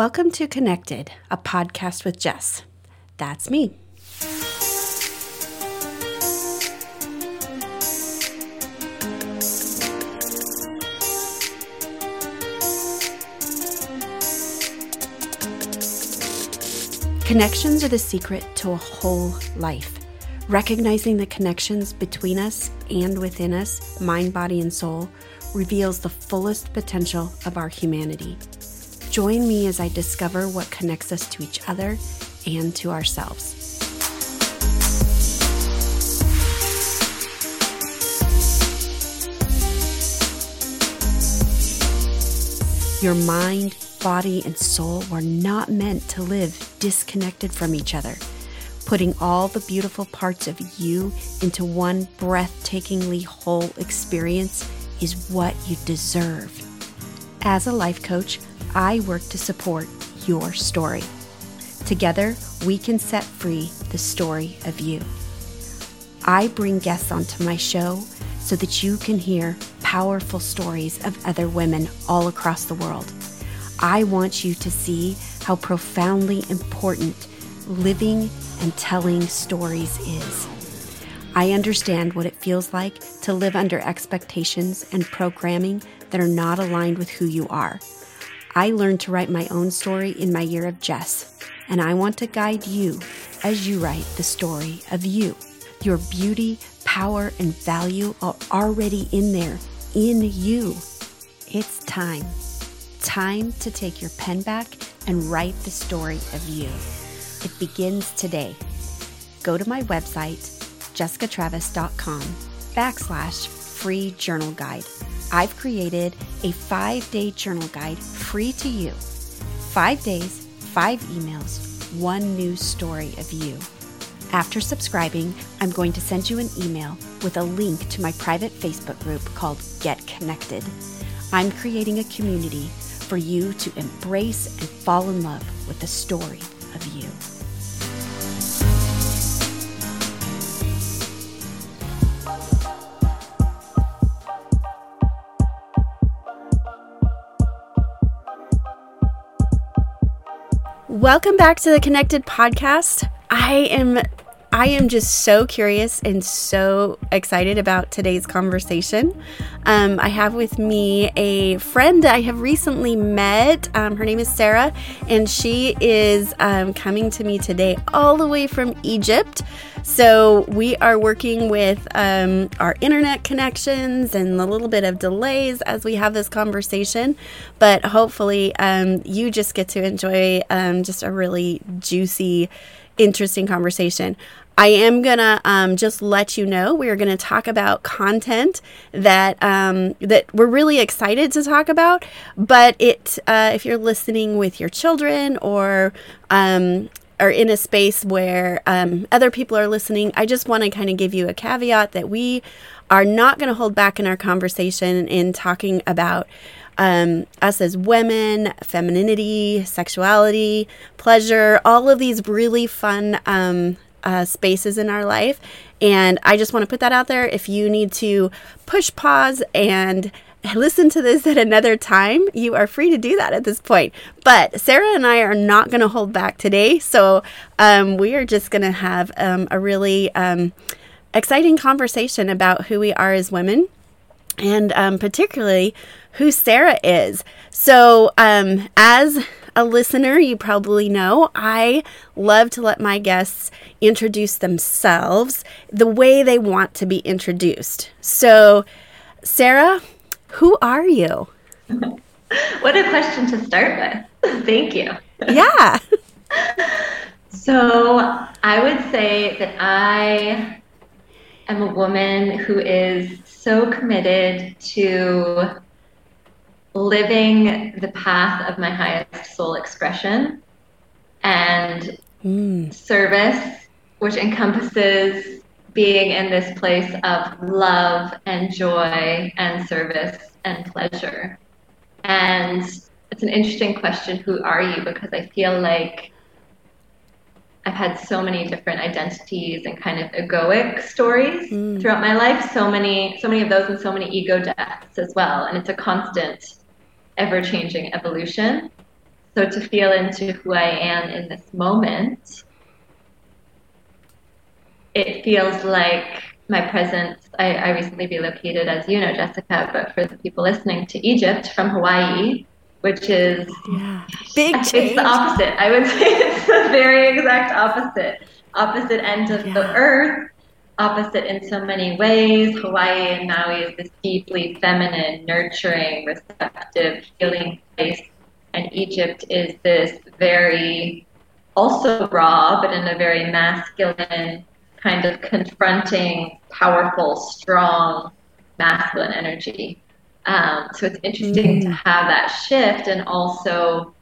Welcome to Connected, a podcast with Jess. That's me. Connections are the secret to a whole life. Recognizing the connections between us and within us, mind, body, and soul, reveals the fullest potential of our humanity. Join me as I discover what connects us to each other and to ourselves. Your mind, body, and soul were not meant to live disconnected from each other. Putting all the beautiful parts of you into one breathtakingly whole experience is what you deserve. As a life coach, I work to support your story. Together, we can set free the story of you. I bring guests onto my show so that you can hear powerful stories of other women all across the world. I want you to see how profoundly important living and telling stories is. I understand what it feels like to live under expectations and programming that are not aligned with who you are. I learned to write my own story in my year of Jess, and I want to guide you as you write the story of you. Your beauty, power, and value are already in there, in you. It's time. Time to take your pen back and write the story of you. It begins today. Go to my website, jessicatravis.com backslash free journal guide I've created a five day journal guide free to you. Five days, five emails, one new story of you. After subscribing, I'm going to send you an email with a link to my private Facebook group called Get Connected. I'm creating a community for you to embrace and fall in love with the story of you. Welcome back to the Connected podcast. I am I am just so curious and so excited about today's conversation. Um, I have with me a friend I have recently met. Um, her name is Sarah, and she is um, coming to me today all the way from Egypt. So we are working with um, our internet connections and a little bit of delays as we have this conversation, but hopefully um, you just get to enjoy um, just a really juicy, interesting conversation. I am gonna um, just let you know we are gonna talk about content that um, that we're really excited to talk about. But it, uh, if you're listening with your children or um, are in a space where um, other people are listening, I just want to kind of give you a caveat that we are not going to hold back in our conversation in talking about um, us as women, femininity, sexuality, pleasure, all of these really fun um, uh, spaces in our life. And I just want to put that out there. If you need to push pause and listen to this at another time, you are free to do that at this point. But Sarah and I are not going to hold back today. So um, we are just going to have um, a really um, exciting conversation about who we are as women and um, particularly who Sarah is. So, um, as a listener, you probably know I love to let my guests introduce themselves the way they want to be introduced. So, Sarah, who are you? what a question to start with. Thank you. Yeah. so, I would say that I am a woman who is so committed to living the path of my highest soul expression and mm. service, which encompasses being in this place of love and joy and service and pleasure. And it's an interesting question who are you? Because I feel like I've had so many different identities and kind of egoic stories mm. throughout my life. So many, so many of those, and so many ego deaths as well. And it's a constant, ever-changing evolution. So to feel into who I am in this moment, it feels like my presence. I, I recently relocated, as you know, Jessica, but for the people listening, to Egypt from Hawaii, which is yeah. big change. It's the opposite. I would say it's the very exact opposite. Opposite end of yeah. the earth, opposite in so many ways. Hawaii and Maui is this deeply feminine, nurturing, receptive, healing place. And Egypt is this very, also raw, but in a very masculine, kind of confronting, powerful, strong, masculine energy. Um, so it's interesting mm. to have that shift and also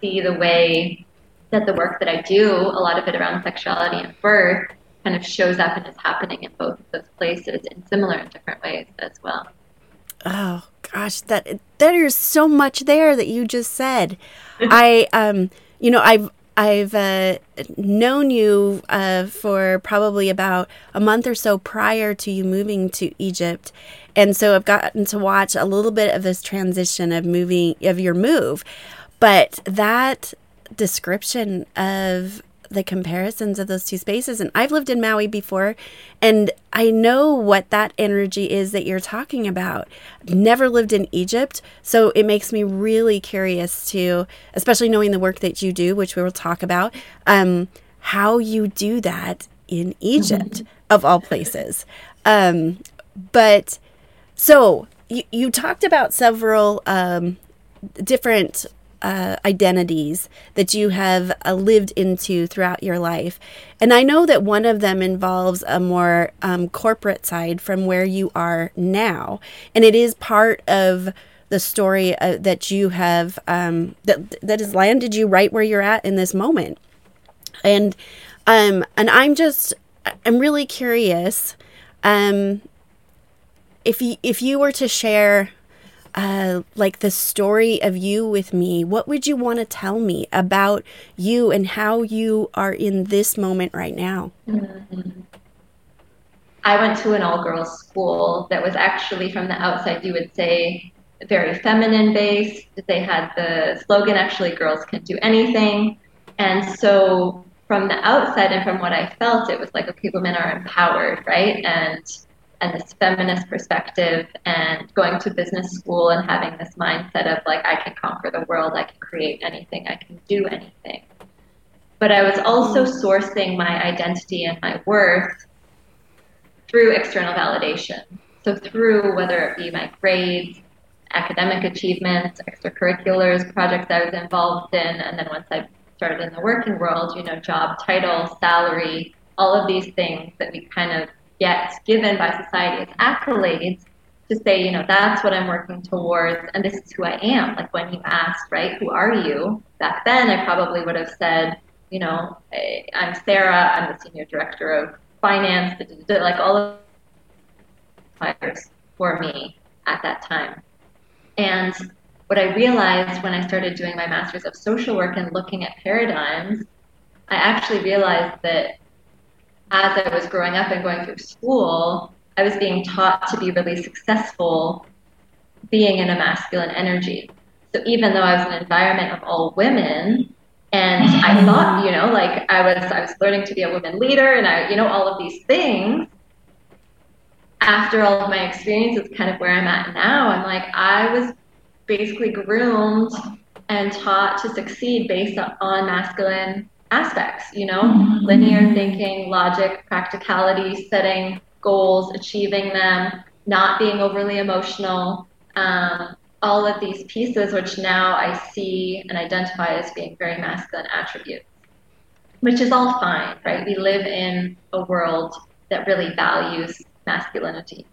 see the way that the work that I do, a lot of it around sexuality and birth, kind of shows up and is happening in both of those places in similar and different ways as well. Oh gosh, that there's so much there that you just said. I um, you know, I've I've uh, known you uh, for probably about a month or so prior to you moving to Egypt, and so I've gotten to watch a little bit of this transition of moving of your move. But that description of the comparisons of those two spaces. And I've lived in Maui before, and I know what that energy is that you're talking about. never lived in Egypt, so it makes me really curious to, especially knowing the work that you do, which we will talk about, um, how you do that in Egypt, mm-hmm. of all places. Um, but so you, you talked about several um, different uh, identities that you have uh, lived into throughout your life. And I know that one of them involves a more um, corporate side from where you are now. And it is part of the story uh, that you have, um, that, that has landed you right where you're at in this moment. And, um, and I'm just, I'm really curious, um, if you, if you were to share uh, like the story of you with me, what would you want to tell me about you and how you are in this moment right now? Mm-hmm. I went to an all girls school that was actually from the outside, you would say, very feminine based. They had the slogan, actually, girls can do anything. And so from the outside and from what I felt, it was like, okay, women are empowered, right? And and this feminist perspective and going to business school and having this mindset of like I can conquer the world, I can create anything, I can do anything. But I was also mm. sourcing my identity and my worth through external validation. So through whether it be my grades, academic achievements, extracurriculars, projects I was involved in, and then once I started in the working world, you know, job title, salary, all of these things that we kind of get given by society as accolades to say, you know, that's what I'm working towards and this is who I am. Like when you asked, right, who are you? Back then, I probably would have said, you know, eh, I'm Sarah, I'm the senior director of finance, like all of fires for me at that time. And what I realized when I started doing my master's of social work and looking at paradigms, I actually realized that as I was growing up and going through school, I was being taught to be really successful being in a masculine energy. So even though I was in an environment of all women, and I mm-hmm. thought, you know, like I was, I was learning to be a woman leader, and I, you know, all of these things. After all of my experiences, kind of where I'm at now, I'm like, I was basically groomed and taught to succeed based on masculine aspects, you know, mm-hmm. linear thinking, logic, practicality, setting goals, achieving them, not being overly emotional, um, all of these pieces, which now I see and identify as being very masculine attributes, which is all fine, right? We live in a world that really values masculinity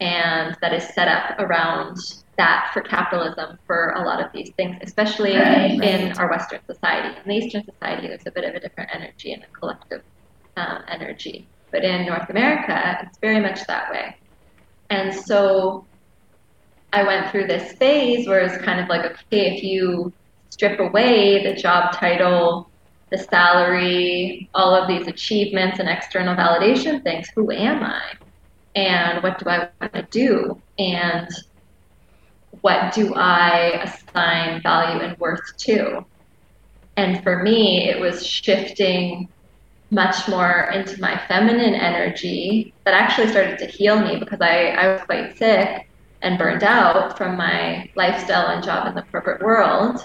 and that is set up around that for capitalism for a lot of these things, especially right, in right. our Western society. In the Eastern society, there's a bit of a different energy and a collective um, energy. But in North America, it's very much that way. And so I went through this phase where it's kind of like, okay, if you strip away the job title, the salary, all of these achievements and external validation things, who am I? And what do I want to do? And what do I assign value and worth to? And for me, it was shifting much more into my feminine energy that actually started to heal me because I, I was quite sick and burned out from my lifestyle and job in the corporate world.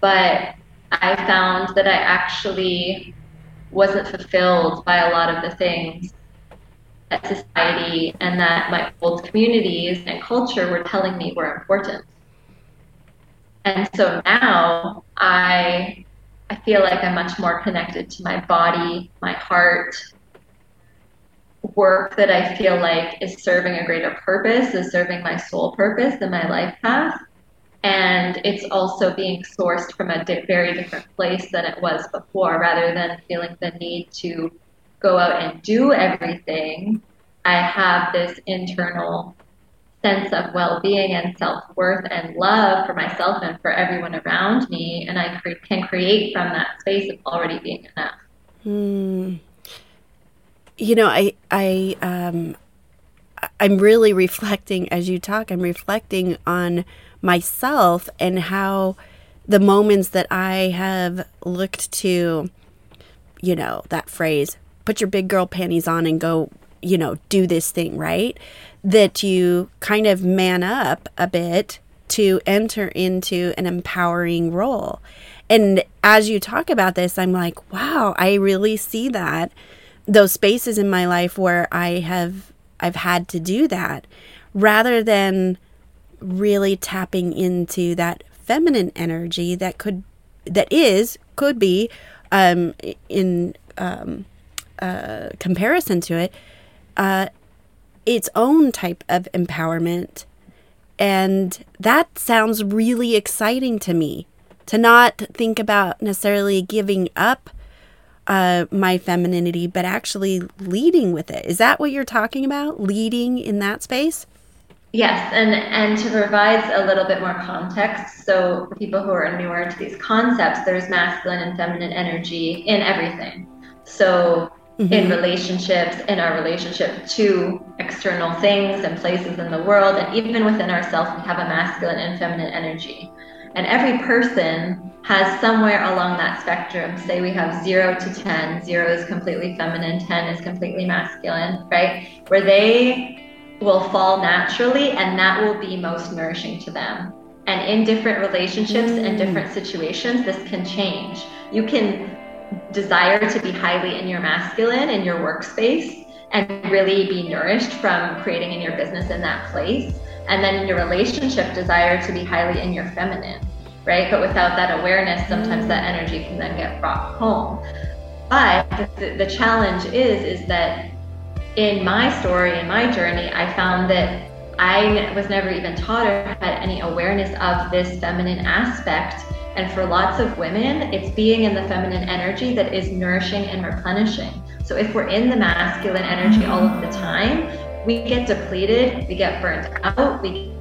But I found that I actually wasn't fulfilled by a lot of the things that society and that my old communities and culture were telling me were important. And so now I I feel like I'm much more connected to my body, my heart, work that I feel like is serving a greater purpose, is serving my soul purpose and my life path. And it's also being sourced from a di- very different place than it was before, rather than feeling the need to go out and do everything. I have this internal sense of well-being and self-worth and love for myself and for everyone around me and i cre- can create from that space of already being enough mm. you know i i um i'm really reflecting as you talk i'm reflecting on myself and how the moments that i have looked to you know that phrase put your big girl panties on and go you know do this thing right that you kind of man up a bit to enter into an empowering role. And as you talk about this, I'm like, wow, I really see that those spaces in my life where I have I've had to do that rather than really tapping into that feminine energy that could that is could be um, in um, uh, comparison to it uh, its own type of empowerment. And that sounds really exciting to me to not think about necessarily giving up uh, my femininity, but actually leading with it. Is that what you're talking about? Leading in that space? Yes, and and to provide a little bit more context, so for people who are newer to these concepts, there's masculine and feminine energy in everything. So mm-hmm. in relationships, in our relationship to external things and places in the world, and even within ourselves, we have a masculine and feminine energy. And every person has somewhere along that spectrum. Say we have zero to 10, zero is completely feminine, 10 is completely masculine, right? Where they will fall naturally and that will be most nourishing to them. And in different relationships mm. and different situations, this can change. You can desire to be highly in your masculine in your workspace and really be nourished from creating in your business in that place. And then in your relationship, desire to be highly in your feminine, right? But without that awareness, sometimes that energy can then get brought home. But the, the challenge is, is that in my story, in my journey, I found that I was never even taught or had any awareness of this feminine aspect and for lots of women, it's being in the feminine energy that is nourishing and replenishing. So if we're in the masculine energy all of the time, we get depleted, we get burnt out, we get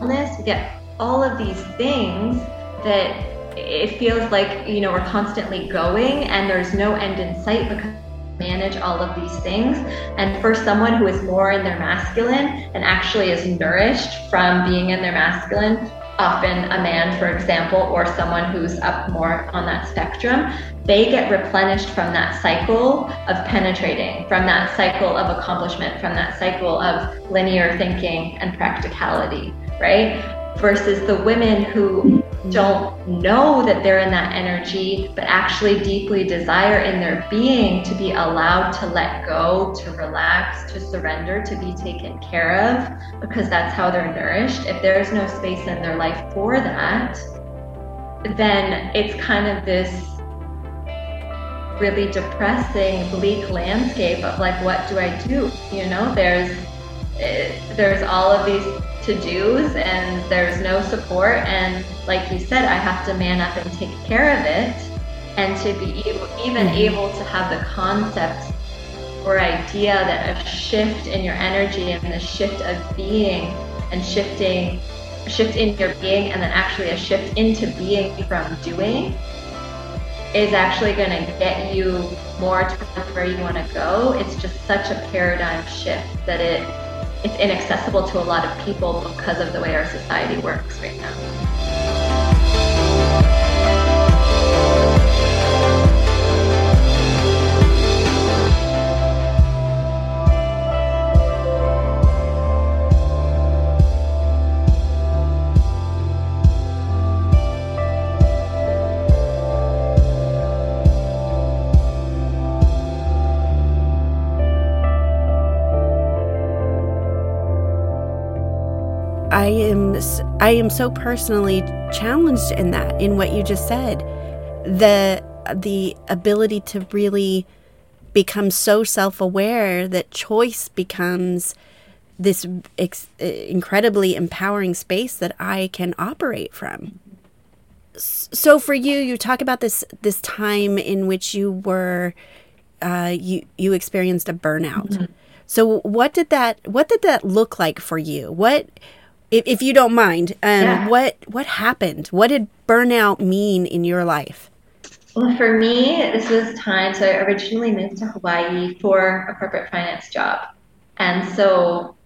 illness, we get all of these things that it feels like, you know, we're constantly going and there's no end in sight because manage all of these things. And for someone who is more in their masculine and actually is nourished from being in their masculine, often a man, for example, or someone who's up more on that spectrum, they get replenished from that cycle of penetrating, from that cycle of accomplishment, from that cycle of linear thinking and practicality, right? Versus the women who don't know that they're in that energy, but actually deeply desire in their being to be allowed to let go, to relax, to surrender, to be taken care of, because that's how they're nourished. If there's no space in their life for that, then it's kind of this really depressing, bleak landscape of like, what do I do? You know, there's eh, there's all of these to do's and there's no support. And like you said, I have to man up and take care of it. And to be even mm-hmm. able to have the concept or idea that a shift in your energy and the shift of being and shifting, shift in your being, and then actually a shift into being from doing is actually going to get you more towards where you want to go. It's just such a paradigm shift that it it's inaccessible to a lot of people because of the way our society works right now. I am I am so personally challenged in that in what you just said. The the ability to really become so self-aware that choice becomes this ex- incredibly empowering space that I can operate from. So for you, you talk about this this time in which you were uh, you you experienced a burnout. Mm-hmm. So what did that what did that look like for you? What if, if you don't mind, um, yeah. what what happened? What did burnout mean in your life? Well, for me, this was time. So I originally moved to Hawaii for a corporate finance job, and so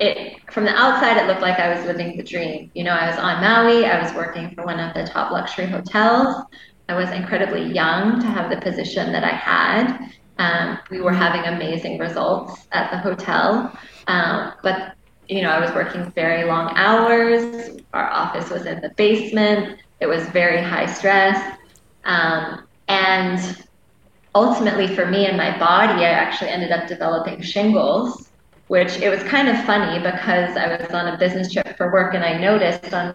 it from the outside it looked like I was living the dream. You know, I was on Maui. I was working for one of the top luxury hotels. I was incredibly young to have the position that I had. Um, we were having amazing results at the hotel, um, but you know, I was working very long hours. Our office was in the basement. It was very high stress. Um, and ultimately, for me and my body, I actually ended up developing shingles, which it was kind of funny because I was on a business trip for work and I noticed on,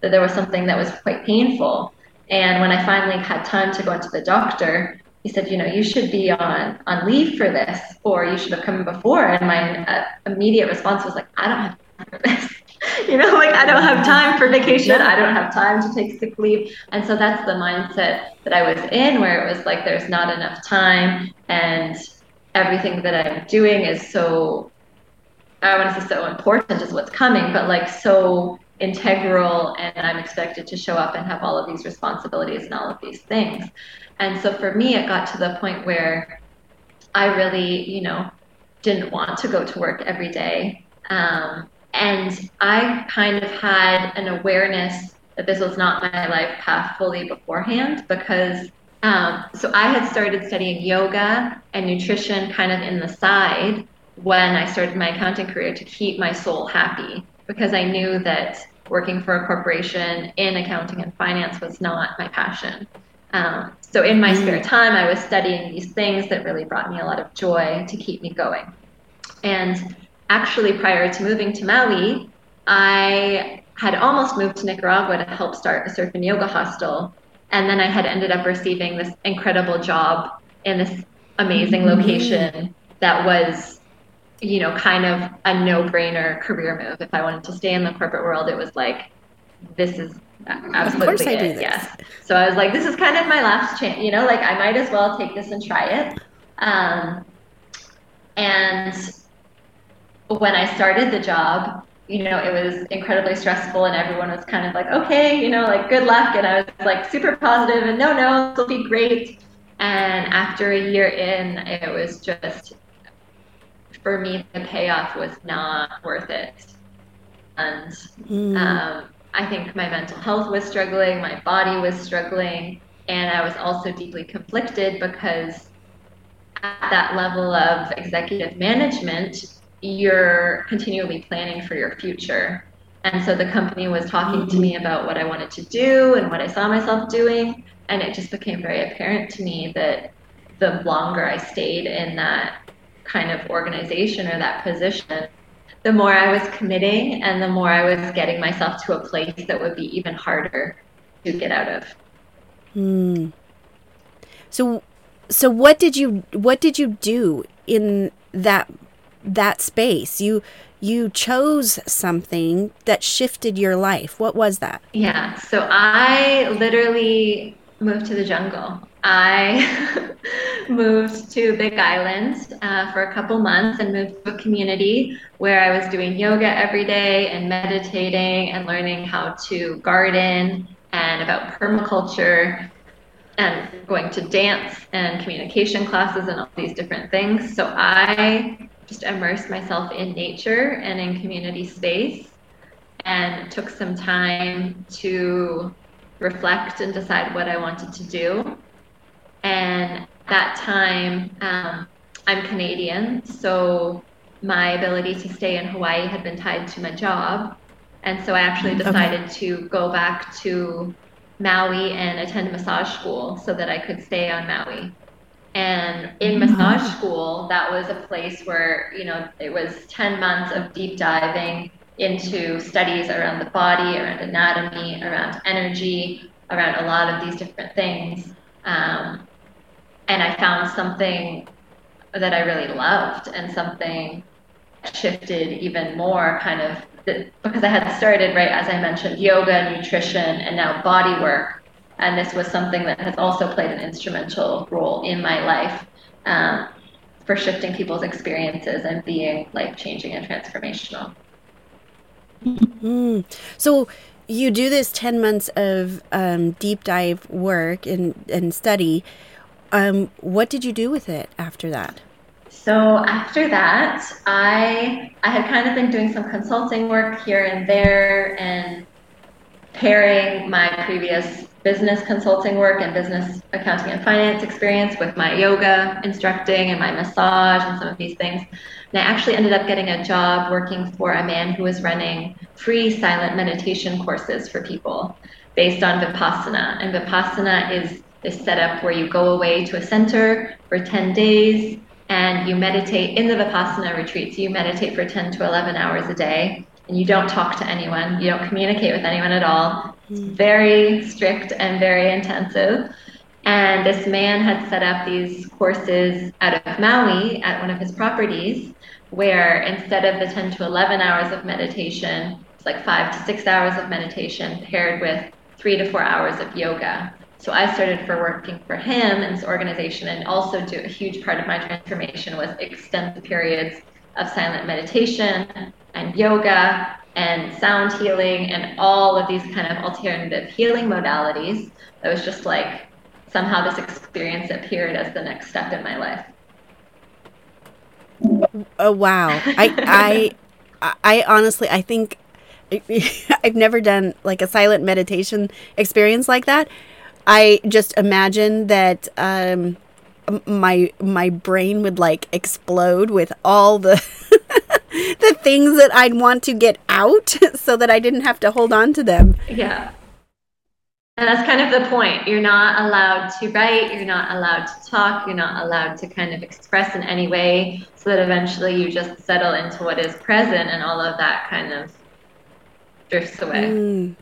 that there was something that was quite painful. And when I finally had time to go into the doctor, he said, you know, you should be on on leave for this, or you should have come before. And my uh, immediate response was like, I don't have time for this. you know, like I don't have time for vacation. I don't have time to take sick leave. And so that's the mindset that I was in, where it was like, there's not enough time, and everything that I'm doing is so. I want to say so important is what's coming, but like so integral and I'm expected to show up and have all of these responsibilities and all of these things. And so for me, it got to the point where I really, you know, didn't want to go to work every day. Um, and I kind of had an awareness that this was not my life path fully beforehand because um, so I had started studying yoga and nutrition kind of in the side when I started my accounting career to keep my soul happy because I knew that working for a corporation in accounting and finance was not my passion. Um, so in my spare mm. time, I was studying these things that really brought me a lot of joy to keep me going. And actually, prior to moving to Maui, I had almost moved to Nicaragua to help start a surf and yoga hostel. And then I had ended up receiving this incredible job in this amazing mm-hmm. location that was, you know, kind of a no brainer career move. If I wanted to stay in the corporate world, it was like, this is Absolutely. Of course I do this. Yes. So I was like, this is kind of my last chance, you know, like I might as well take this and try it. Um, and when I started the job, you know, it was incredibly stressful and everyone was kind of like, okay, you know, like good luck. And I was like super positive and no, no, it'll be great. And after a year in, it was just, for me, the payoff was not worth it. And mm. um, I think my mental health was struggling, my body was struggling, and I was also deeply conflicted because at that level of executive management, you're continually planning for your future. And so the company was talking to me mm-hmm. about what I wanted to do and what I saw myself doing. And it just became very apparent to me that the longer I stayed in that kind of organization or that position, the more I was committing and the more I was getting myself to a place that would be even harder to get out of. Hmm. So so what did you what did you do in that that space? You you chose something that shifted your life. What was that? Yeah. So I literally moved to the jungle. I moved to Big Island uh, for a couple months and moved to a community where I was doing yoga every day and meditating and learning how to garden and about permaculture and going to dance and communication classes and all these different things. So I just immersed myself in nature and in community space and took some time to reflect and decide what I wanted to do. And that time, um, I'm Canadian, so my ability to stay in Hawaii had been tied to my job. And so I actually decided okay. to go back to Maui and attend massage school so that I could stay on Maui. And in mm-hmm. massage school, that was a place where, you know, it was 10 months of deep diving into studies around the body, around anatomy, around energy, around a lot of these different things. Um, and I found something that I really loved and something shifted even more kind of because I had started, right, as I mentioned, yoga, nutrition, and now body work. And this was something that has also played an instrumental role in my life um, for shifting people's experiences and being life changing and transformational. Mm. So you do this 10 months of um, deep dive work and, and study. Um, what did you do with it after that? So after that, I I had kind of been doing some consulting work here and there and pairing my previous business consulting work and business accounting and finance experience with my yoga instructing and my massage and some of these things. And I actually ended up getting a job working for a man who was running free silent meditation courses for people based on Vipassana. And Vipassana is this setup where you go away to a center for 10 days and you meditate in the Vipassana retreats. You meditate for 10 to 11 hours a day and you don't talk to anyone. You don't communicate with anyone at all. It's hmm. very strict and very intensive. And this man had set up these courses out of Maui at one of his properties where instead of the 10 to 11 hours of meditation, it's like five to six hours of meditation paired with three to four hours of yoga. So I started for working for him and his organization, and also do a huge part of my transformation was extended periods of silent meditation and yoga and sound healing and all of these kind of alternative healing modalities. That was just like somehow this experience appeared as the next step in my life. Oh wow! I I I honestly I think I've never done like a silent meditation experience like that. I just imagine that um, my my brain would like explode with all the the things that I'd want to get out so that I didn't have to hold on to them. Yeah. And that's kind of the point. You're not allowed to write, you're not allowed to talk, you're not allowed to kind of express in any way so that eventually you just settle into what is present and all of that kind of drifts away. Mm.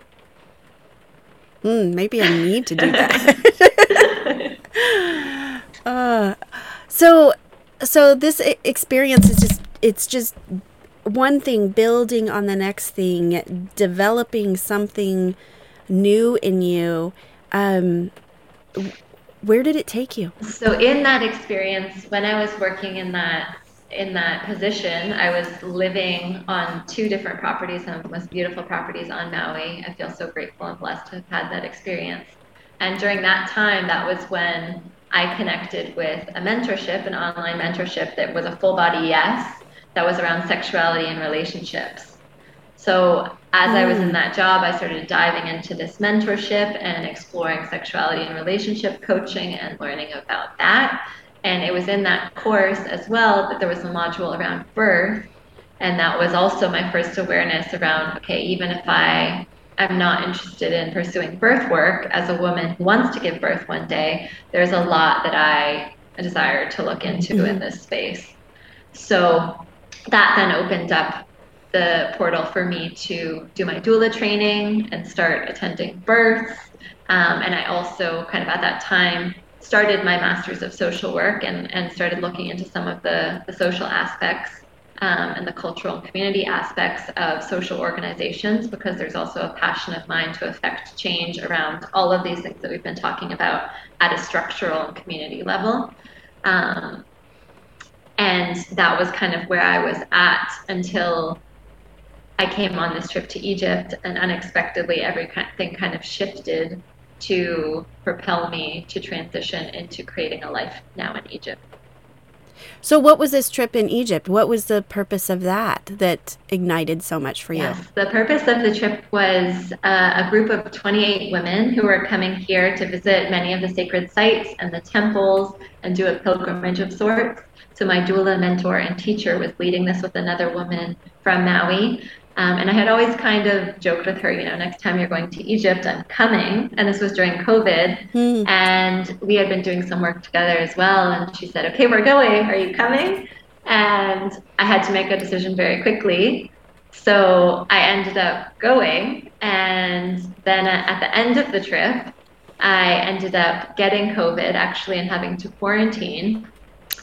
Mm, maybe I need to do that. uh, so, so this experience is just it's just one thing building on the next thing, developing something new in you. Um, where did it take you? So, in that experience, when I was working in that in that position, I was living on two different properties, some of the most beautiful properties on Maui. I feel so grateful and blessed to have had that experience. And during that time, that was when I connected with a mentorship, an online mentorship that was a full body yes, that was around sexuality and relationships. So, as I was in mm. that job, I started diving into this mentorship and exploring sexuality and relationship coaching and learning about that. And it was in that course as well that there was a module around birth. And that was also my first awareness around okay, even if I am not interested in pursuing birth work as a woman who wants to give birth one day, there's a lot that I desire to look into mm-hmm. in this space. So that then opened up the portal for me to do my doula training and start attending births. Um, and I also kind of at that time started my master's of social work and, and started looking into some of the, the social aspects um, and the cultural and community aspects of social organizations because there's also a passion of mine to affect change around all of these things that we've been talking about at a structural and community level. Um, and that was kind of where I was at until I came on this trip to Egypt, and unexpectedly everything kind of shifted to propel me to transition into creating a life now in Egypt. So, what was this trip in Egypt? What was the purpose of that that ignited so much for you? Yes, the purpose of the trip was uh, a group of 28 women who were coming here to visit many of the sacred sites and the temples and do a pilgrimage of sorts. So, my doula mentor and teacher was leading this with another woman from Maui. Um, and I had always kind of joked with her, you know, next time you're going to Egypt, I'm coming. And this was during COVID. Mm. And we had been doing some work together as well. And she said, okay, we're going. Are you coming? And I had to make a decision very quickly. So I ended up going, and then at the end of the trip, I ended up getting COVID actually and having to quarantine.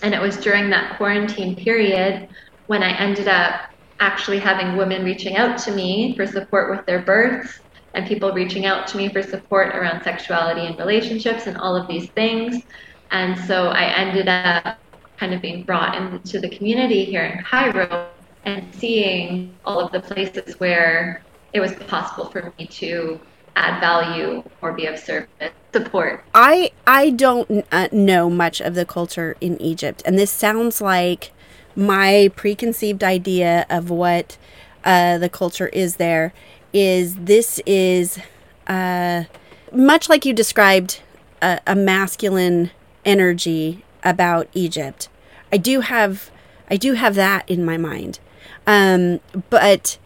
And it was during that quarantine period when I ended up actually having women reaching out to me for support with their births and people reaching out to me for support around sexuality and relationships and all of these things. And so I ended up kind of being brought into the community here in Cairo and seeing all of the places where it was possible for me to add value or be of service support i i don't uh, know much of the culture in egypt and this sounds like my preconceived idea of what uh, the culture is there is this is uh, much like you described a, a masculine energy about egypt. I do have i do have that in my mind. Um, but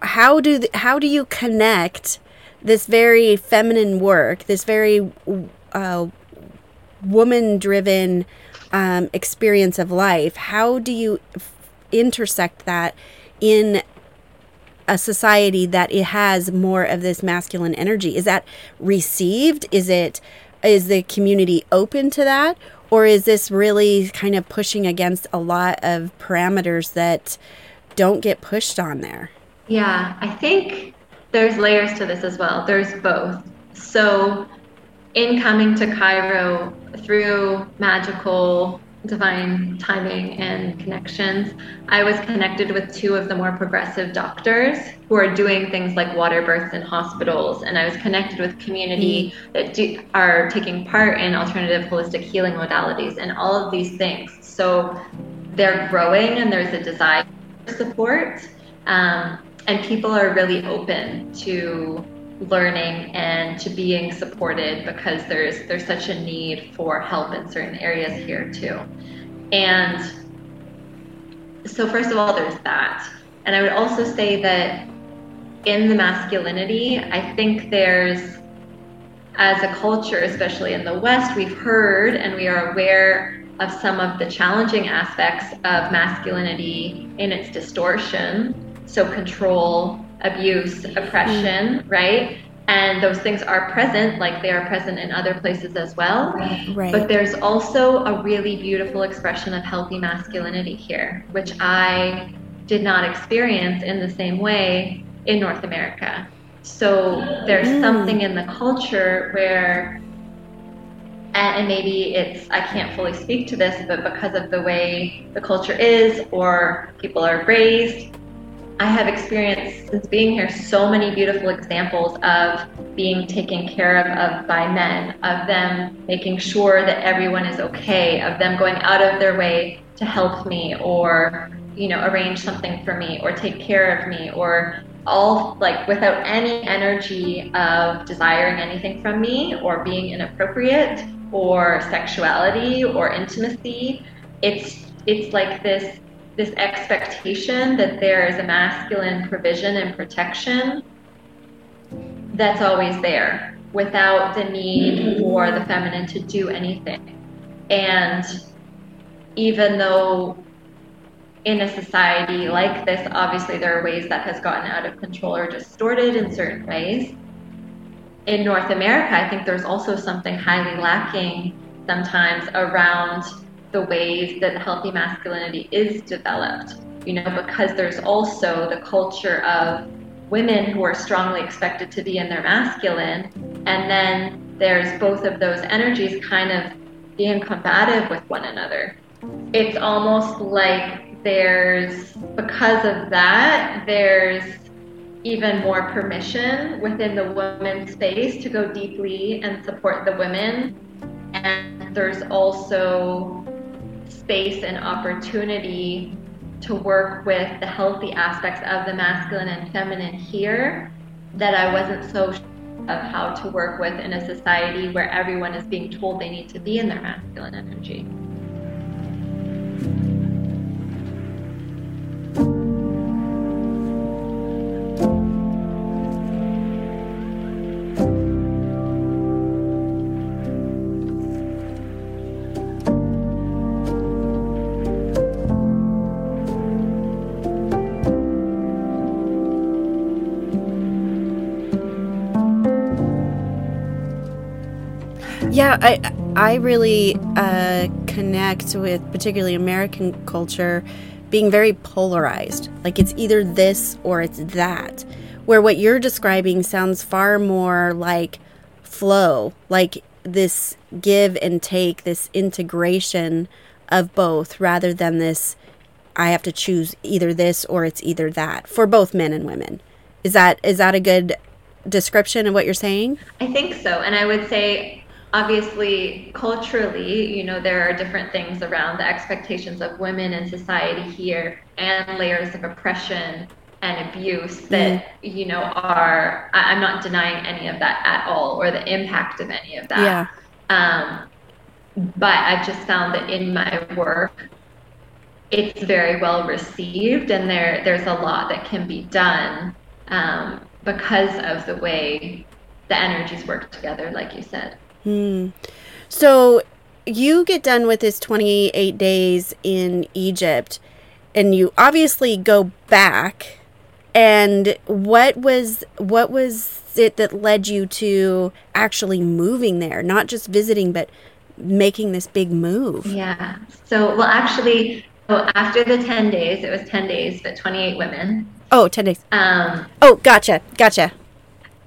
how do the, how do you connect this very feminine work, this very uh, woman driven um, experience of life? How do you f- intersect that in a society that it has more of this masculine energy? Is that received? Is it is the community open to that? Or is this really kind of pushing against a lot of parameters that don't get pushed on there. Yeah, I think there's layers to this as well. There's both. So, in coming to Cairo through magical divine timing and connections, I was connected with two of the more progressive doctors who are doing things like water births in hospitals. And I was connected with community mm. that do, are taking part in alternative holistic healing modalities and all of these things. So they're growing and there's a desire for support. Um, and people are really open to learning and to being supported because there's there's such a need for help in certain areas here too. And so first of all there's that. And I would also say that in the masculinity, I think there's as a culture, especially in the West, we've heard and we are aware of some of the challenging aspects of masculinity in its distortion. So, control, abuse, oppression, mm. right? And those things are present, like they are present in other places as well. Right. But there's also a really beautiful expression of healthy masculinity here, which I did not experience in the same way in North America. So there's mm. something in the culture where and maybe it's I can't fully speak to this, but because of the way the culture is or people are raised, I have experienced since being here so many beautiful examples of being taken care of, of by men, of them making sure that everyone is okay, of them going out of their way to help me or you know arrange something for me or take care of me or all like without any energy of desiring anything from me or being inappropriate or sexuality or intimacy. It's it's like this this expectation that there is a masculine provision and protection that's always there without the need for the feminine to do anything. And even though in a society like this, obviously there are ways that has gotten out of control or distorted in certain ways in North America, I think there's also something highly lacking sometimes around the ways that healthy masculinity is developed. You know, because there's also the culture of women who are strongly expected to be in their masculine, and then there's both of those energies kind of being combative with one another. It's almost like there's, because of that, there's even more permission within the women's space to go deeply and support the women. And there's also space and opportunity to work with the healthy aspects of the masculine and feminine here that I wasn't so sure of how to work with in a society where everyone is being told they need to be in their masculine energy. I I really uh, connect with particularly American culture being very polarized. Like it's either this or it's that. Where what you're describing sounds far more like flow, like this give and take, this integration of both, rather than this I have to choose either this or it's either that for both men and women. Is that is that a good description of what you're saying? I think so. And I would say obviously culturally you know there are different things around the expectations of women in society here and layers of oppression and abuse that mm. you know are I, am not denying any of that at all or the impact of any of that. Yeah. Um, but i've just found that in my work it's very well received and there there's a lot that can be done um, because of the way the energies work together like you said Hmm. So you get done with this 28 days in Egypt and you obviously go back and what was what was it that led you to actually moving there? Not just visiting but making this big move. Yeah. So well actually so after the 10 days it was 10 days but 28 women. Oh 10 days. Um oh gotcha gotcha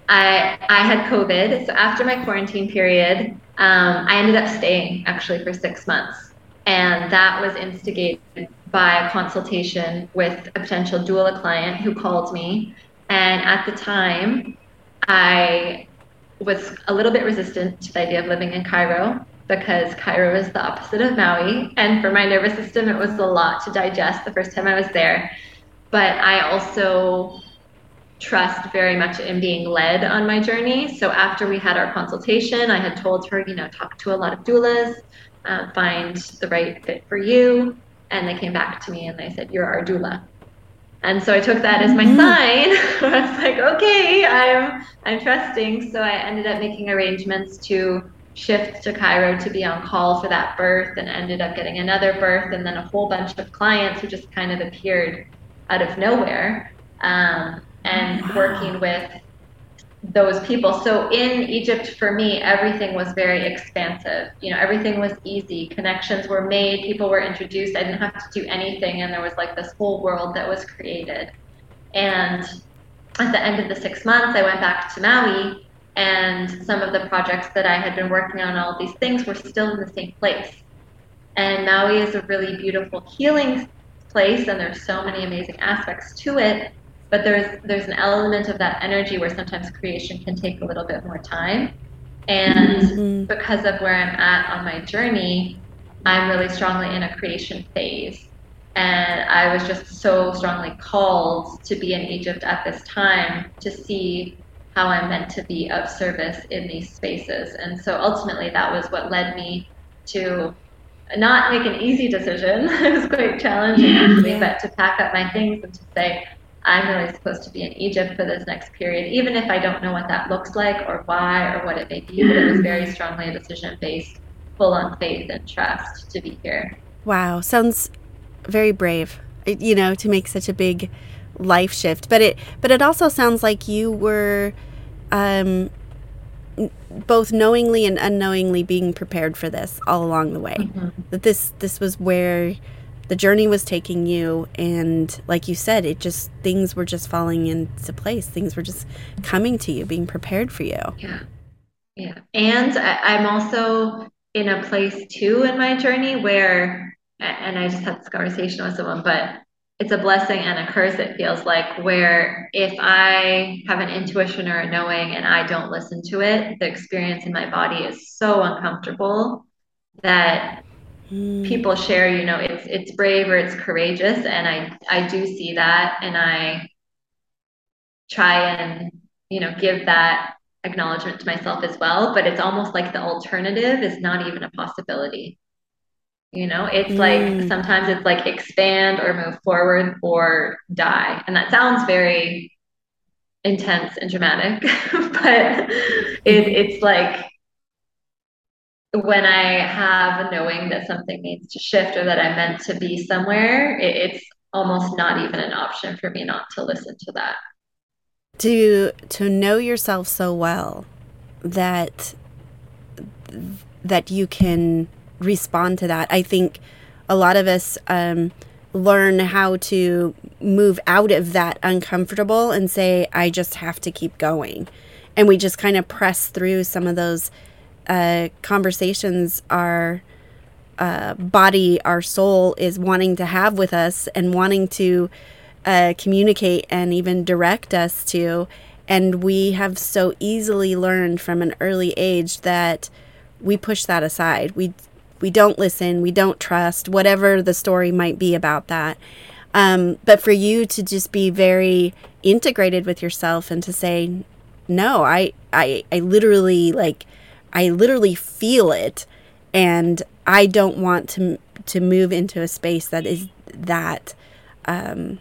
I I had COVID, so after my quarantine period, um, I ended up staying actually for six months, and that was instigated by a consultation with a potential doula client who called me, and at the time, I was a little bit resistant to the idea of living in Cairo because Cairo is the opposite of Maui, and for my nervous system, it was a lot to digest the first time I was there. But I also trust very much in being led on my journey. So after we had our consultation, I had told her, you know, talk to a lot of doulas, uh, find the right fit for you. And they came back to me and they said, You're our doula. And so I took that as my mm-hmm. sign. I was like, okay, I'm I'm trusting. So I ended up making arrangements to shift to Cairo to be on call for that birth and ended up getting another birth and then a whole bunch of clients who just kind of appeared out of nowhere. Um, and working with those people. So in Egypt, for me, everything was very expansive. You know, everything was easy. Connections were made, people were introduced. I didn't have to do anything, and there was like this whole world that was created. And at the end of the six months, I went back to Maui, and some of the projects that I had been working on, all these things, were still in the same place. And Maui is a really beautiful healing place, and there's so many amazing aspects to it but there's there's an element of that energy where sometimes creation can take a little bit more time. And mm-hmm. because of where i'm at on my journey i'm really strongly in a creation phase. And i was just so strongly called to be in egypt at this time to see how i'm meant to be of service in these spaces. And so ultimately that was what led me to not make an easy decision. It was quite challenging actually but to pack up my things and to say I'm really supposed to be in Egypt for this next period, even if I don't know what that looks like or why or what it may be. But it was very strongly a decision based, full on faith and trust to be here. Wow, sounds very brave. You know, to make such a big life shift, but it but it also sounds like you were um, both knowingly and unknowingly being prepared for this all along the way. Mm-hmm. That this this was where the journey was taking you and like you said it just things were just falling into place. Things were just coming to you being prepared for you. Yeah. Yeah. And I, i'm also in a place too in my journey where and i just had this conversation with someone but it's a blessing and a curse it feels like where if i have an intuition or a knowing and i don't listen to it the experience in my body is so uncomfortable that mm. people share, you know, it's it's brave or it's courageous, and I I do see that, and I try and you know give that acknowledgement to myself as well. But it's almost like the alternative is not even a possibility. You know, it's mm. like sometimes it's like expand or move forward or die, and that sounds very intense and dramatic, but it, it's like when I have a knowing that something needs to shift or that I'm meant to be somewhere, it, it's almost not even an option for me not to listen to that. To to know yourself so well that that you can respond to that. I think a lot of us um, learn how to move out of that uncomfortable and say, I just have to keep going. And we just kind of press through some of those uh, conversations our uh, body, our soul is wanting to have with us and wanting to uh, communicate and even direct us to. And we have so easily learned from an early age that we push that aside. We we don't listen, we don't trust, whatever the story might be about that. Um, but for you to just be very integrated with yourself and to say, no, I, I, I literally like, I literally feel it, and I don't want to to move into a space that is that um,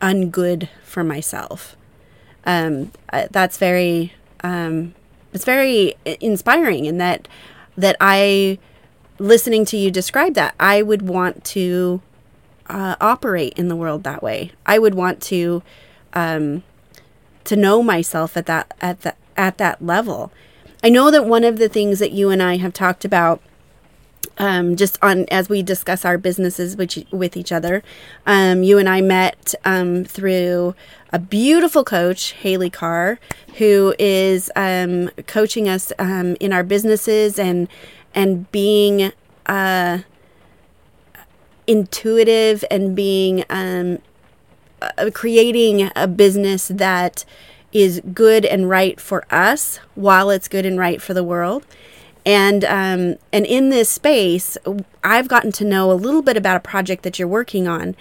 ungood for myself. Um, that's very, um, it's very inspiring, in that that I listening to you describe that, I would want to uh, operate in the world that way. I would want to um, to know myself at that at that at that level. I know that one of the things that you and I have talked about um, just on as we discuss our businesses with, with each other. Um, you and I met um, through a beautiful coach, Haley Carr, who is um, coaching us um, in our businesses and and being uh, intuitive and being um, uh, creating a business that is good and right for us while it's good and right for the world. And um, and in this space, I've gotten to know a little bit about a project that you're working on,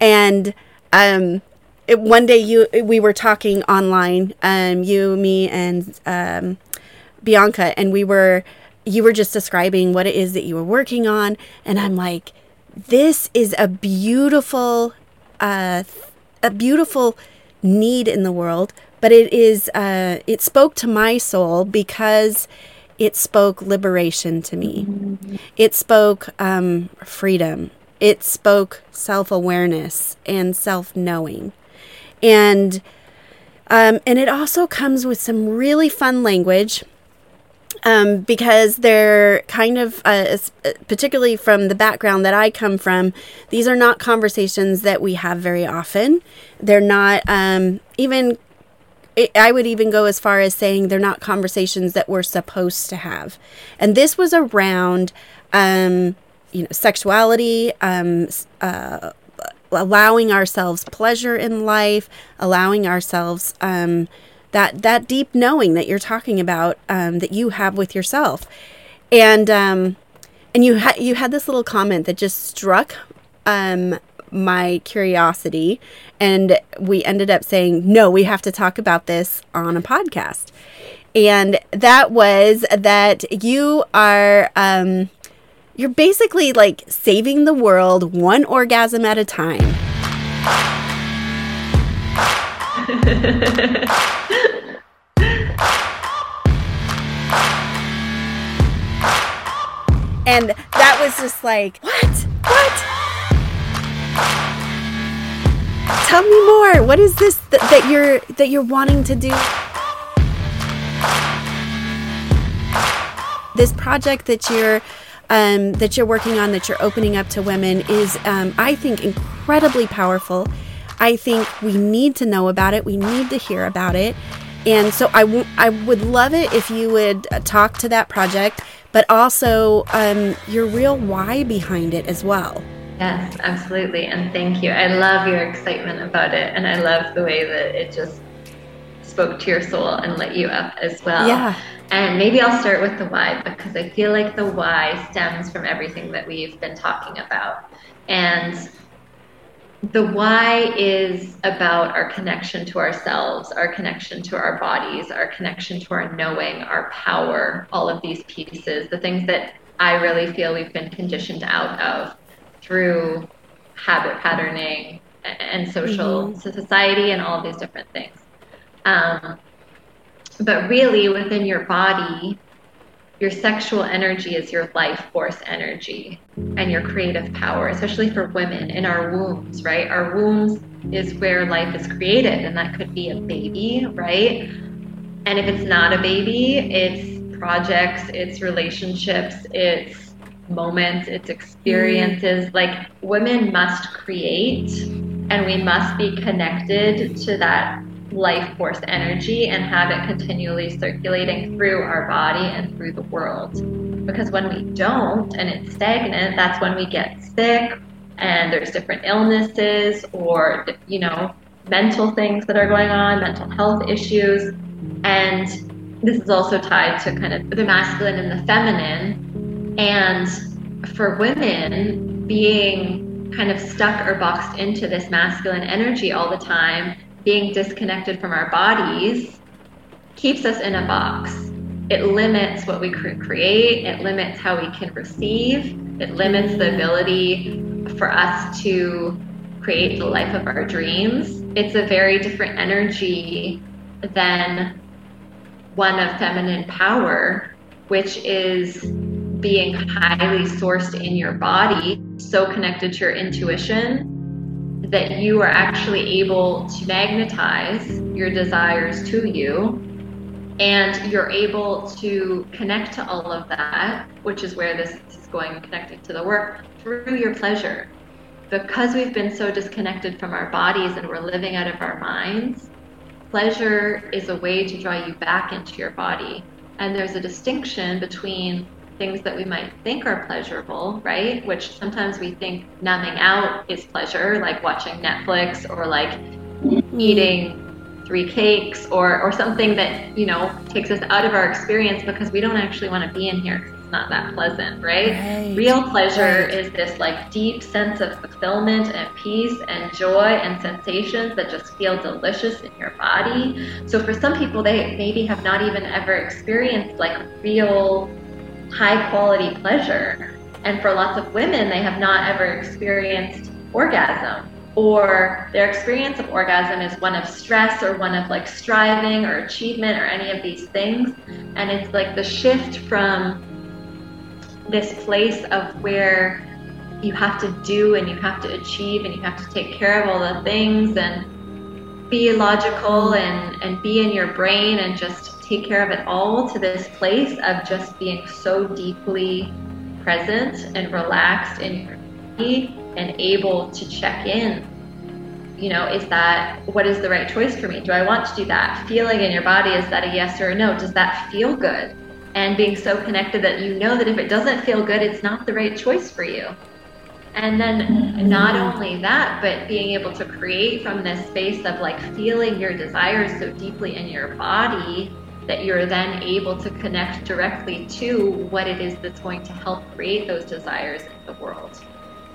and um, it, one day you we were talking online, um, you, me, and um, Bianca, and we were you were just describing what it is that you were working on and i'm like this is a beautiful uh, a beautiful need in the world but it is uh, it spoke to my soul because it spoke liberation to me mm-hmm. it spoke um, freedom it spoke self-awareness and self-knowing and um, and it also comes with some really fun language um, because they're kind of, uh, uh, particularly from the background that I come from, these are not conversations that we have very often. They're not um, even, I would even go as far as saying they're not conversations that we're supposed to have. And this was around, um, you know, sexuality, um, uh, allowing ourselves pleasure in life, allowing ourselves, um, that that deep knowing that you're talking about um, that you have with yourself and um, and you had you had this little comment that just struck um, my curiosity and we ended up saying no we have to talk about this on a podcast and that was that you are um, you're basically like saving the world one orgasm at a time and that was just like, what? What? Tell me more. What is this th- that you're that you're wanting to do? This project that you're um, that you're working on, that you're opening up to women, is um, I think incredibly powerful. I think we need to know about it. We need to hear about it. And so I, w- I would love it if you would uh, talk to that project, but also um, your real why behind it as well. Yes, absolutely. And thank you. I love your excitement about it. And I love the way that it just spoke to your soul and lit you up as well. Yeah. And maybe I'll start with the why because I feel like the why stems from everything that we've been talking about. And the why is about our connection to ourselves, our connection to our bodies, our connection to our knowing, our power, all of these pieces, the things that I really feel we've been conditioned out of through habit patterning and social mm-hmm. society and all these different things. Um, but really, within your body, your sexual energy is your life force energy and your creative power, especially for women in our wombs, right? Our wombs is where life is created, and that could be a baby, right? And if it's not a baby, it's projects, it's relationships, it's moments, it's experiences. Mm. Like women must create and we must be connected to that life force energy and have it continually circulating through our body and through the world. Because when we don't and it's stagnant, that's when we get sick and there's different illnesses or, you know, mental things that are going on, mental health issues. And this is also tied to kind of the masculine and the feminine. And for women, being kind of stuck or boxed into this masculine energy all the time, being disconnected from our bodies, keeps us in a box. It limits what we create, it limits how we can receive, it limits the ability for us to create the life of our dreams. It's a very different energy than one of feminine power, which is being mm. highly sourced in your body, so connected to your intuition that you are actually able to magnetize your desires to you and you're able to connect to all of that, which is where this is going connected to the work through your pleasure. Because we've been so disconnected from our bodies and we're living out of our minds, pleasure is a way to draw you back into your body. And there's a distinction between things that we might think are pleasurable, right? Which sometimes we think numbing out is pleasure, like watching Netflix or like eating three cakes or, or something that, you know, takes us out of our experience because we don't actually want to be in here it's not that pleasant, right? right. Real pleasure right. is this like deep sense of fulfillment and peace and joy and sensations that just feel delicious in your body. So for some people, they maybe have not even ever experienced like real high quality pleasure. And for lots of women, they have not ever experienced orgasm or their experience of orgasm is one of stress or one of like striving or achievement or any of these things. And it's like the shift from this place of where you have to do and you have to achieve and you have to take care of all the things and be logical and, and be in your brain and just take care of it all to this place of just being so deeply present and relaxed in your body and able to check in. You know, is that what is the right choice for me? Do I want to do that? Feeling in your body, is that a yes or a no? Does that feel good? And being so connected that you know that if it doesn't feel good, it's not the right choice for you. And then not only that, but being able to create from this space of like feeling your desires so deeply in your body that you're then able to connect directly to what it is that's going to help create those desires in the world,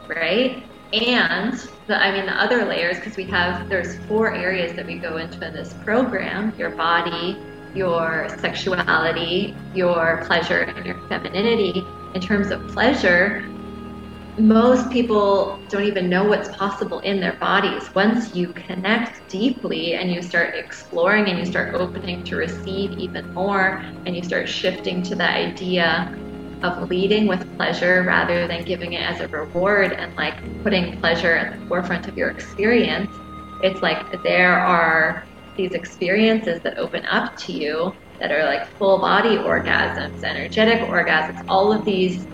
right? And the, I mean, the other layers, because we have, there's four areas that we go into in this program your body, your sexuality, your pleasure, and your femininity. In terms of pleasure, most people don't even know what's possible in their bodies. Once you connect deeply and you start exploring and you start opening to receive even more, and you start shifting to the idea of leading with pleasure rather than giving it as a reward and like putting pleasure at the forefront of your experience, it's like there are these experiences that open up to you that are like full body orgasms, energetic orgasms, all of these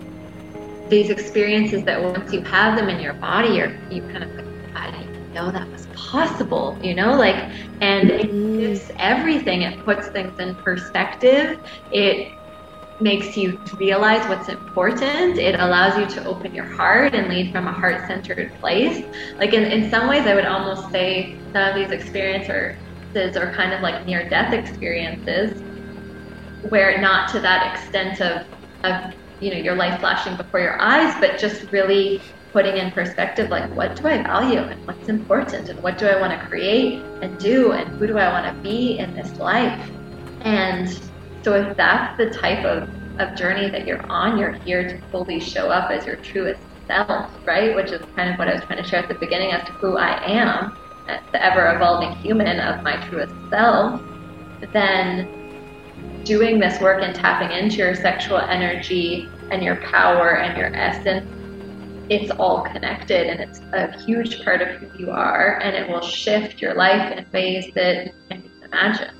these experiences that once you have them in your body, or you kind of like, I didn't know that was possible, you know, like, and it mm-hmm. gives everything. It puts things in perspective. It makes you realize what's important. It allows you to open your heart and lead from a heart centered place. Like, in, in some ways, I would almost say some of these experiences are kind of like near death experiences where not to that extent of, of you know your life flashing before your eyes but just really putting in perspective like what do i value and what's important and what do i want to create and do and who do i want to be in this life? And so if that's the type of, of journey that you're on you're here to fully show up as your truest self right? Which is kind of what i was trying to share at the beginning as to who i am the ever evolving human of my truest self then doing this work and tapping into your sexual energy and your power and your essence, it's all connected and it's a huge part of who you are and it will shift your life in ways that you can't imagine.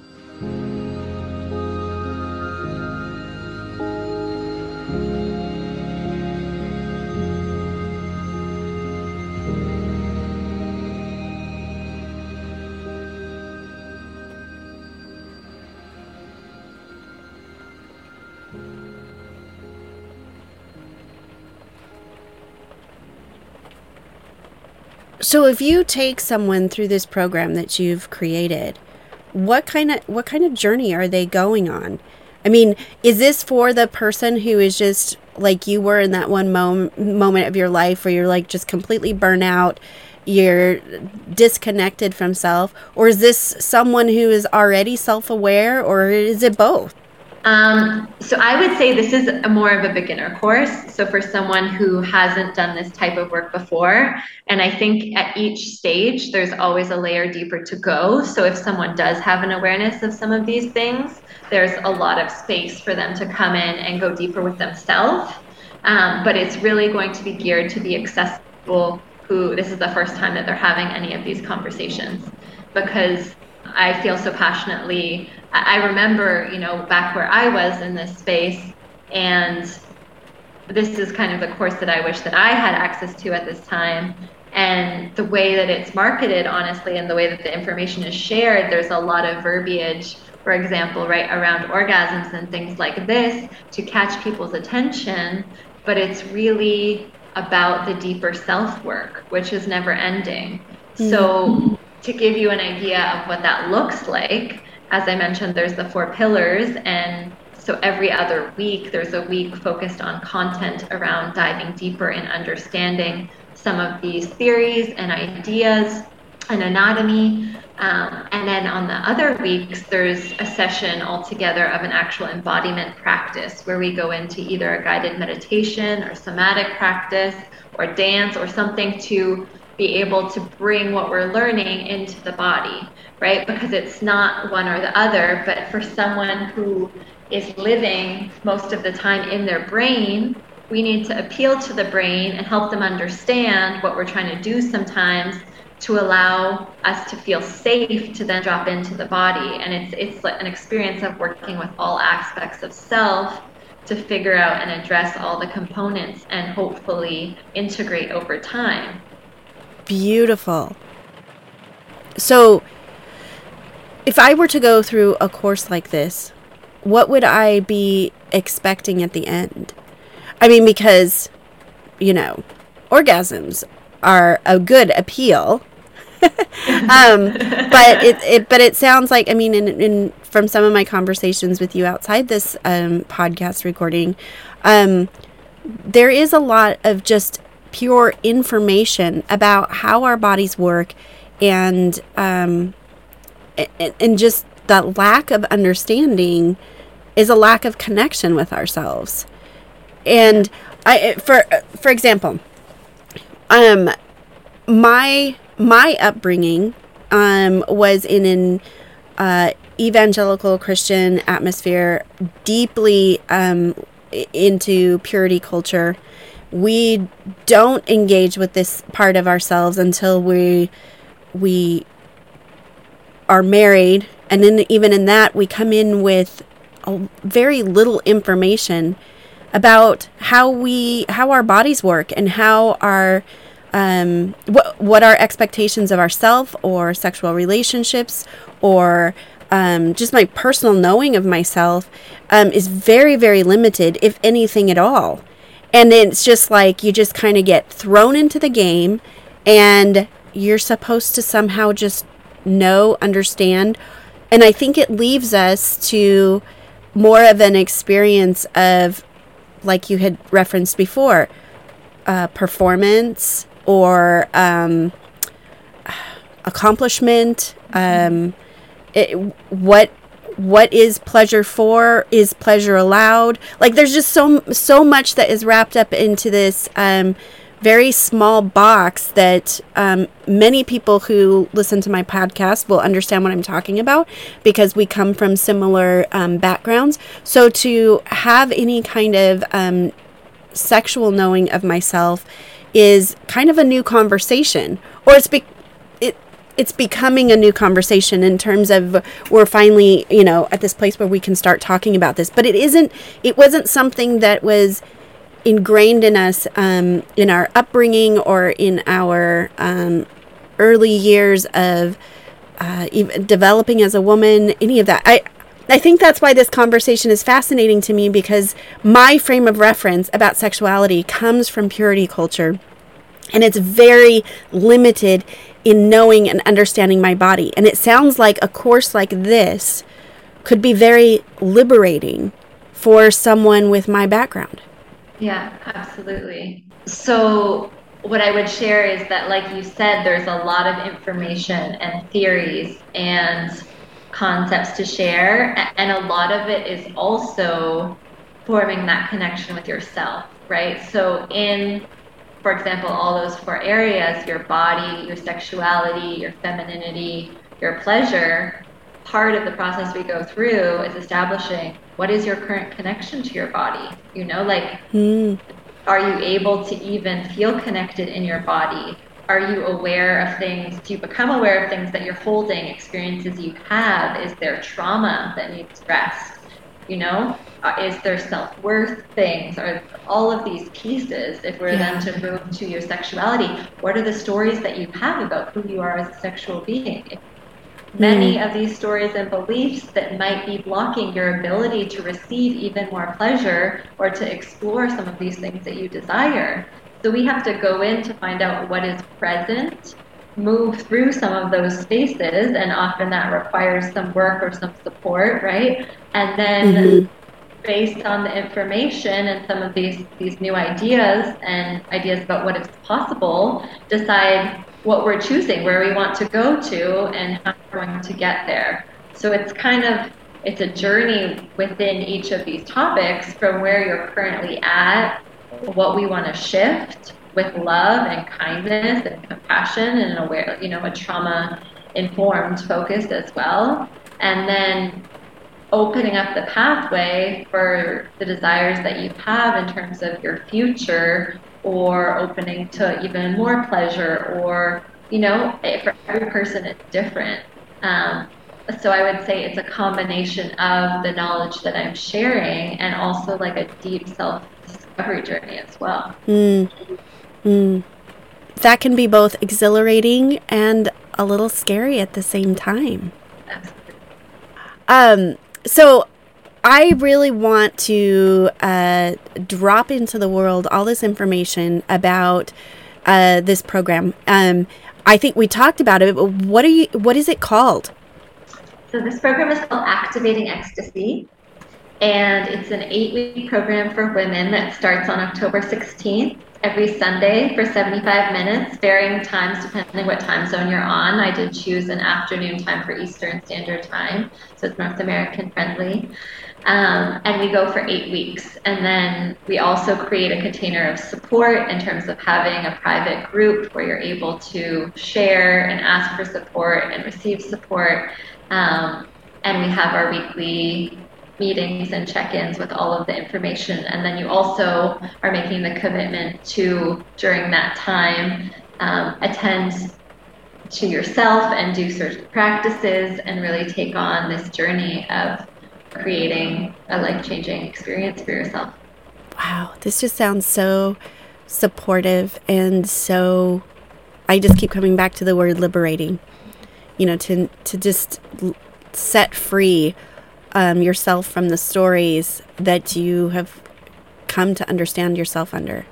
So if you take someone through this program that you've created, what kind of what kind of journey are they going on? I mean, is this for the person who is just like you were in that one mom- moment of your life where you're like just completely burnt out, you're disconnected from self, or is this someone who is already self-aware, or is it both? Um, so I would say this is a more of a beginner course. So for someone who hasn't done this type of work before, and I think at each stage there's always a layer deeper to go. So if someone does have an awareness of some of these things, there's a lot of space for them to come in and go deeper with themselves. Um, but it's really going to be geared to the accessible who this is the first time that they're having any of these conversations because I feel so passionately. I remember, you know, back where I was in this space, and this is kind of the course that I wish that I had access to at this time. And the way that it's marketed, honestly, and the way that the information is shared, there's a lot of verbiage, for example, right around orgasms and things like this to catch people's attention. But it's really about the deeper self work, which is never ending. Mm-hmm. So to give you an idea of what that looks like, as I mentioned, there's the four pillars, and so every other week, there's a week focused on content around diving deeper in understanding some of these theories and ideas and anatomy. Um, and then on the other weeks, there's a session altogether of an actual embodiment practice where we go into either a guided meditation or somatic practice or dance or something to be able to bring what we're learning into the body, right? Because it's not one or the other, but for someone who is living most of the time in their brain, we need to appeal to the brain and help them understand what we're trying to do sometimes to allow us to feel safe to then drop into the body. And it's it's an experience of working with all aspects of self to figure out and address all the components and hopefully integrate over time beautiful. So, if I were to go through a course like this, what would I be expecting at the end? I mean, because, you know, orgasms are a good appeal. um, but it, it, but it sounds like I mean, in, in from some of my conversations with you outside this um, podcast recording, um, there is a lot of just pure information about how our bodies work and um, and just the lack of understanding is a lack of connection with ourselves. And i for for example um my my upbringing um was in an uh, evangelical christian atmosphere deeply um into purity culture we don't engage with this part of ourselves until we we are married. And then even in that we come in with very little information about how we how our bodies work and how our um, what what our expectations of ourself or sexual relationships or um, just my personal knowing of myself um, is very very limited if anything at all and it's just like you just kind of get thrown into the game and you're supposed to somehow just know, understand. And I think it leaves us to more of an experience of, like you had referenced before, uh, performance or um, accomplishment. Um, it, what what is pleasure for is pleasure allowed like there's just so so much that is wrapped up into this um, very small box that um, many people who listen to my podcast will understand what I'm talking about because we come from similar um, backgrounds. So to have any kind of um, sexual knowing of myself is kind of a new conversation, or it's be- it's becoming a new conversation in terms of we're finally, you know, at this place where we can start talking about this. But it isn't, it wasn't something that was ingrained in us um, in our upbringing or in our um, early years of uh, developing as a woman, any of that. I, I think that's why this conversation is fascinating to me because my frame of reference about sexuality comes from purity culture And it's very limited in knowing and understanding my body. And it sounds like a course like this could be very liberating for someone with my background. Yeah, absolutely. So, what I would share is that, like you said, there's a lot of information and theories and concepts to share, and a lot of it is also forming that connection with yourself, right? So, in for example, all those four areas your body, your sexuality, your femininity, your pleasure part of the process we go through is establishing what is your current connection to your body. You know, like, mm. are you able to even feel connected in your body? Are you aware of things? Do you become aware of things that you're holding, experiences you have? Is there trauma that needs rest? You know, uh, is there self worth things? Or all of these pieces, if we're yeah. then to move to your sexuality, what are the stories that you have about who you are as a sexual being? Many mm. of these stories and beliefs that might be blocking your ability to receive even more pleasure or to explore some of these things that you desire. So we have to go in to find out what is present, move through some of those spaces, and often that requires some work or some support, right? And then mm-hmm based on the information and some of these these new ideas and ideas about what is possible decide what we're choosing, where we want to go to, and how we're going to get there. So it's kind of it's a journey within each of these topics from where you're currently at, what we want to shift with love and kindness and compassion and aware, you know, a trauma informed focus as well. And then opening up the pathway for the desires that you have in terms of your future or opening to even more pleasure or you know for every person it's different um, so i would say it's a combination of the knowledge that i'm sharing and also like a deep self discovery journey as well mm. Mm. that can be both exhilarating and a little scary at the same time um so I really want to uh, drop into the world all this information about uh, this program. Um, I think we talked about it, but what are you? What is it called? So this program is called Activating Ecstasy, and it's an eight-week program for women that starts on October 16th every Sunday for 75 minutes, varying times depending what time zone you're on. I did choose an afternoon time for Eastern Standard Time, so it's North American friendly. Um, and we go for eight weeks. And then we also create a container of support in terms of having a private group where you're able to share and ask for support and receive support. Um, and we have our weekly meetings and check-ins with all of the information. And then you also are making the commitment to during that time um, attend to yourself and do certain practices and really take on this journey of creating a life-changing experience for yourself. Wow this just sounds so supportive and so i just keep coming back to the word liberating. You know to to just set free um, yourself from the stories that you have come to understand yourself under.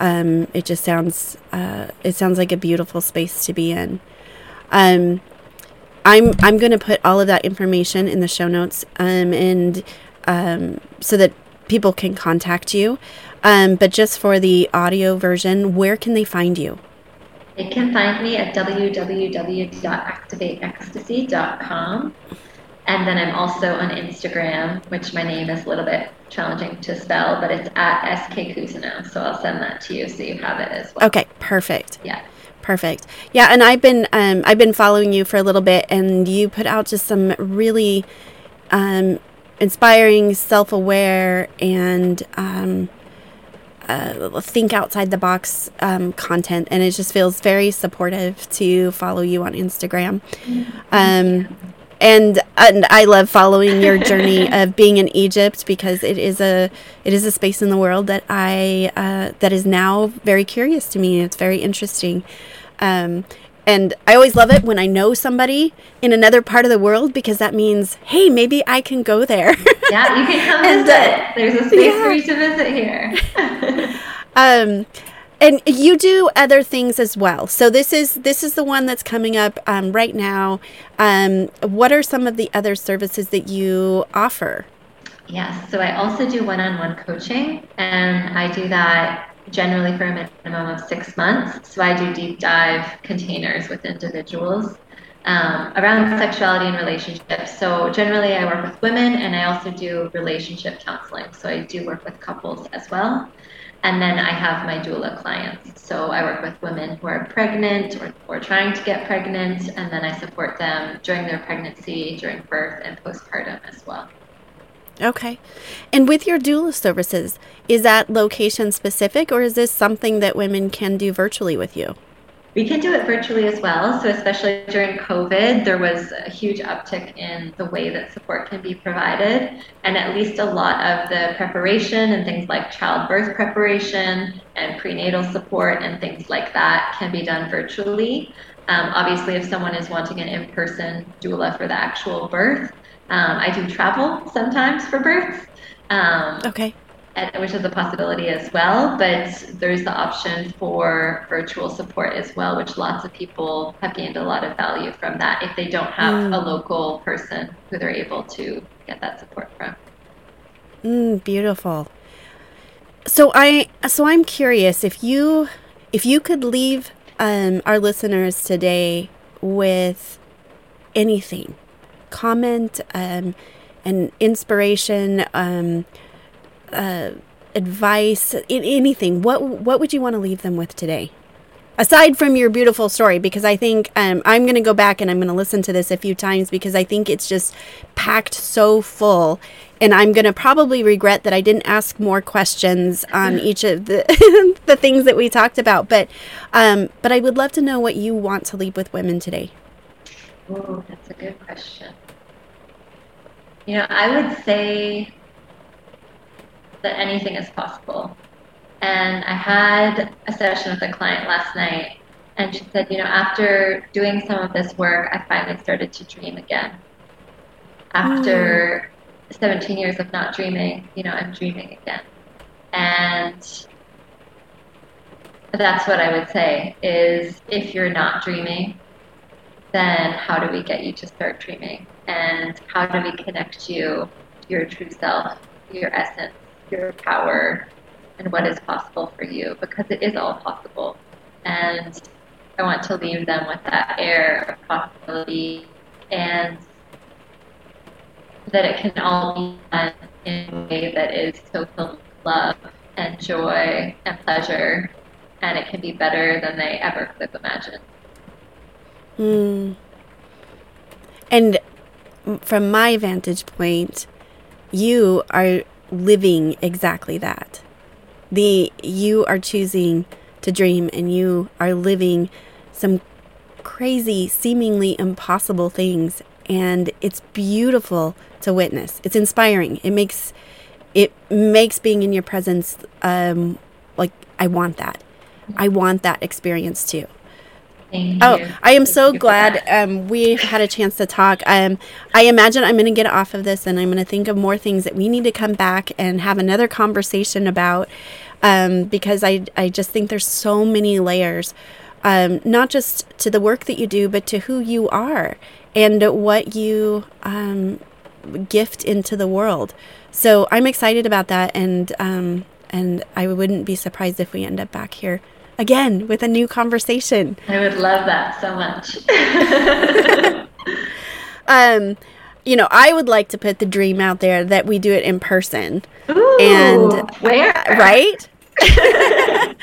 Um, it just sounds uh, it sounds like a beautiful space to be in. Um, I'm I'm going to put all of that information in the show notes, um, and um, so that people can contact you. Um, but just for the audio version, where can they find you? They can find me at www.activateecstasy.com. And then I'm also on Instagram, which my name is a little bit challenging to spell, but it's at SK Cousineau. So I'll send that to you so you have it as well. Okay, perfect. Yeah. Perfect. Yeah, and I've been um, I've been following you for a little bit, and you put out just some really um, inspiring, self-aware, and um, uh, think outside the box um, content, and it just feels very supportive to follow you on Instagram. Mm-hmm. Um, and and I love following your journey of being in Egypt because it is a it is a space in the world that I uh, that is now very curious to me. It's very interesting. Um, and I always love it when I know somebody in another part of the world because that means, hey, maybe I can go there. yeah, you can come and, visit. Uh, There's a space yeah. for you to visit here. um, and you do other things as well. So this is this is the one that's coming up um, right now. Um, what are some of the other services that you offer? Yes, so I also do one-on-one coaching, and I do that generally for a minimum of six months. So I do deep dive containers with individuals um, around sexuality and relationships. So generally, I work with women, and I also do relationship counseling. So I do work with couples as well. And then I have my doula clients. So I work with women who are pregnant or, or trying to get pregnant, and then I support them during their pregnancy, during birth, and postpartum as well. Okay. And with your doula services, is that location specific or is this something that women can do virtually with you? We can do it virtually as well. So, especially during COVID, there was a huge uptick in the way that support can be provided. And at least a lot of the preparation and things like childbirth preparation and prenatal support and things like that can be done virtually. Um, obviously, if someone is wanting an in person doula for the actual birth, um, I do travel sometimes for births. Um, okay which is a possibility as well. But there's the option for virtual support as well, which lots of people have gained a lot of value from that if they don't have mm. a local person who they're able to get that support from. Mm, beautiful. So I so I'm curious if you if you could leave um, our listeners today with anything, comment, um, and inspiration. Um, uh, advice, anything, what what would you want to leave them with today? Aside from your beautiful story, because I think um, I'm going to go back and I'm going to listen to this a few times because I think it's just packed so full, and I'm going to probably regret that I didn't ask more questions on each of the the things that we talked about. But um, but I would love to know what you want to leave with women today. Oh, that's a good question. You know, I would say that anything is possible. And I had a session with a client last night, and she said, you know, after doing some of this work, I finally started to dream again. After mm. 17 years of not dreaming, you know, I'm dreaming again. And that's what I would say is if you're not dreaming, then how do we get you to start dreaming? And how do we connect you to your true self, your essence? Your power and what is possible for you because it is all possible. And I want to leave them with that air of possibility and that it can all be done in a way that is so filled with love and joy and pleasure, and it can be better than they ever could have imagined. Mm. And from my vantage point, you are living exactly that. The you are choosing to dream and you are living some crazy, seemingly impossible things and it's beautiful to witness. It's inspiring. It makes it makes being in your presence um like I want that. I want that experience too. Oh. I am so glad um, we had a chance to talk. Um, I imagine I'm going to get off of this and I'm going to think of more things that we need to come back and have another conversation about um, because I, I just think there's so many layers, um, not just to the work that you do, but to who you are and what you um, gift into the world. So I'm excited about that, and um, and I wouldn't be surprised if we end up back here again with a new conversation. I would love that so much. um, you know, I would like to put the dream out there that we do it in person. Ooh, and where? Right?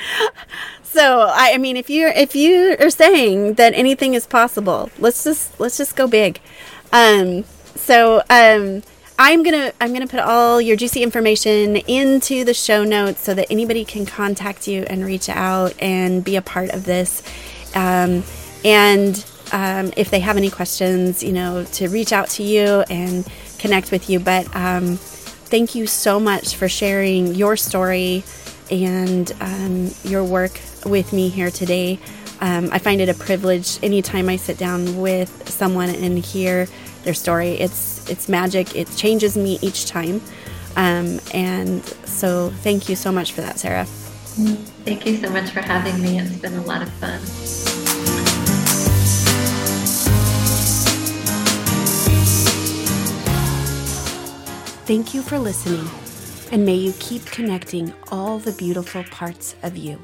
so I, I mean if you're if you are saying that anything is possible, let's just let's just go big. Um so um I'm gonna I'm gonna put all your juicy information into the show notes so that anybody can contact you and reach out and be a part of this. Um, and um, if they have any questions, you know, to reach out to you and connect with you. But um, thank you so much for sharing your story and um, your work with me here today. Um, I find it a privilege anytime I sit down with someone and hear their story. It's it's magic. It changes me each time. Um, and so thank you so much for that, Sarah. Thank you so much for having me. It's been a lot of fun. Thank you for listening, and may you keep connecting all the beautiful parts of you.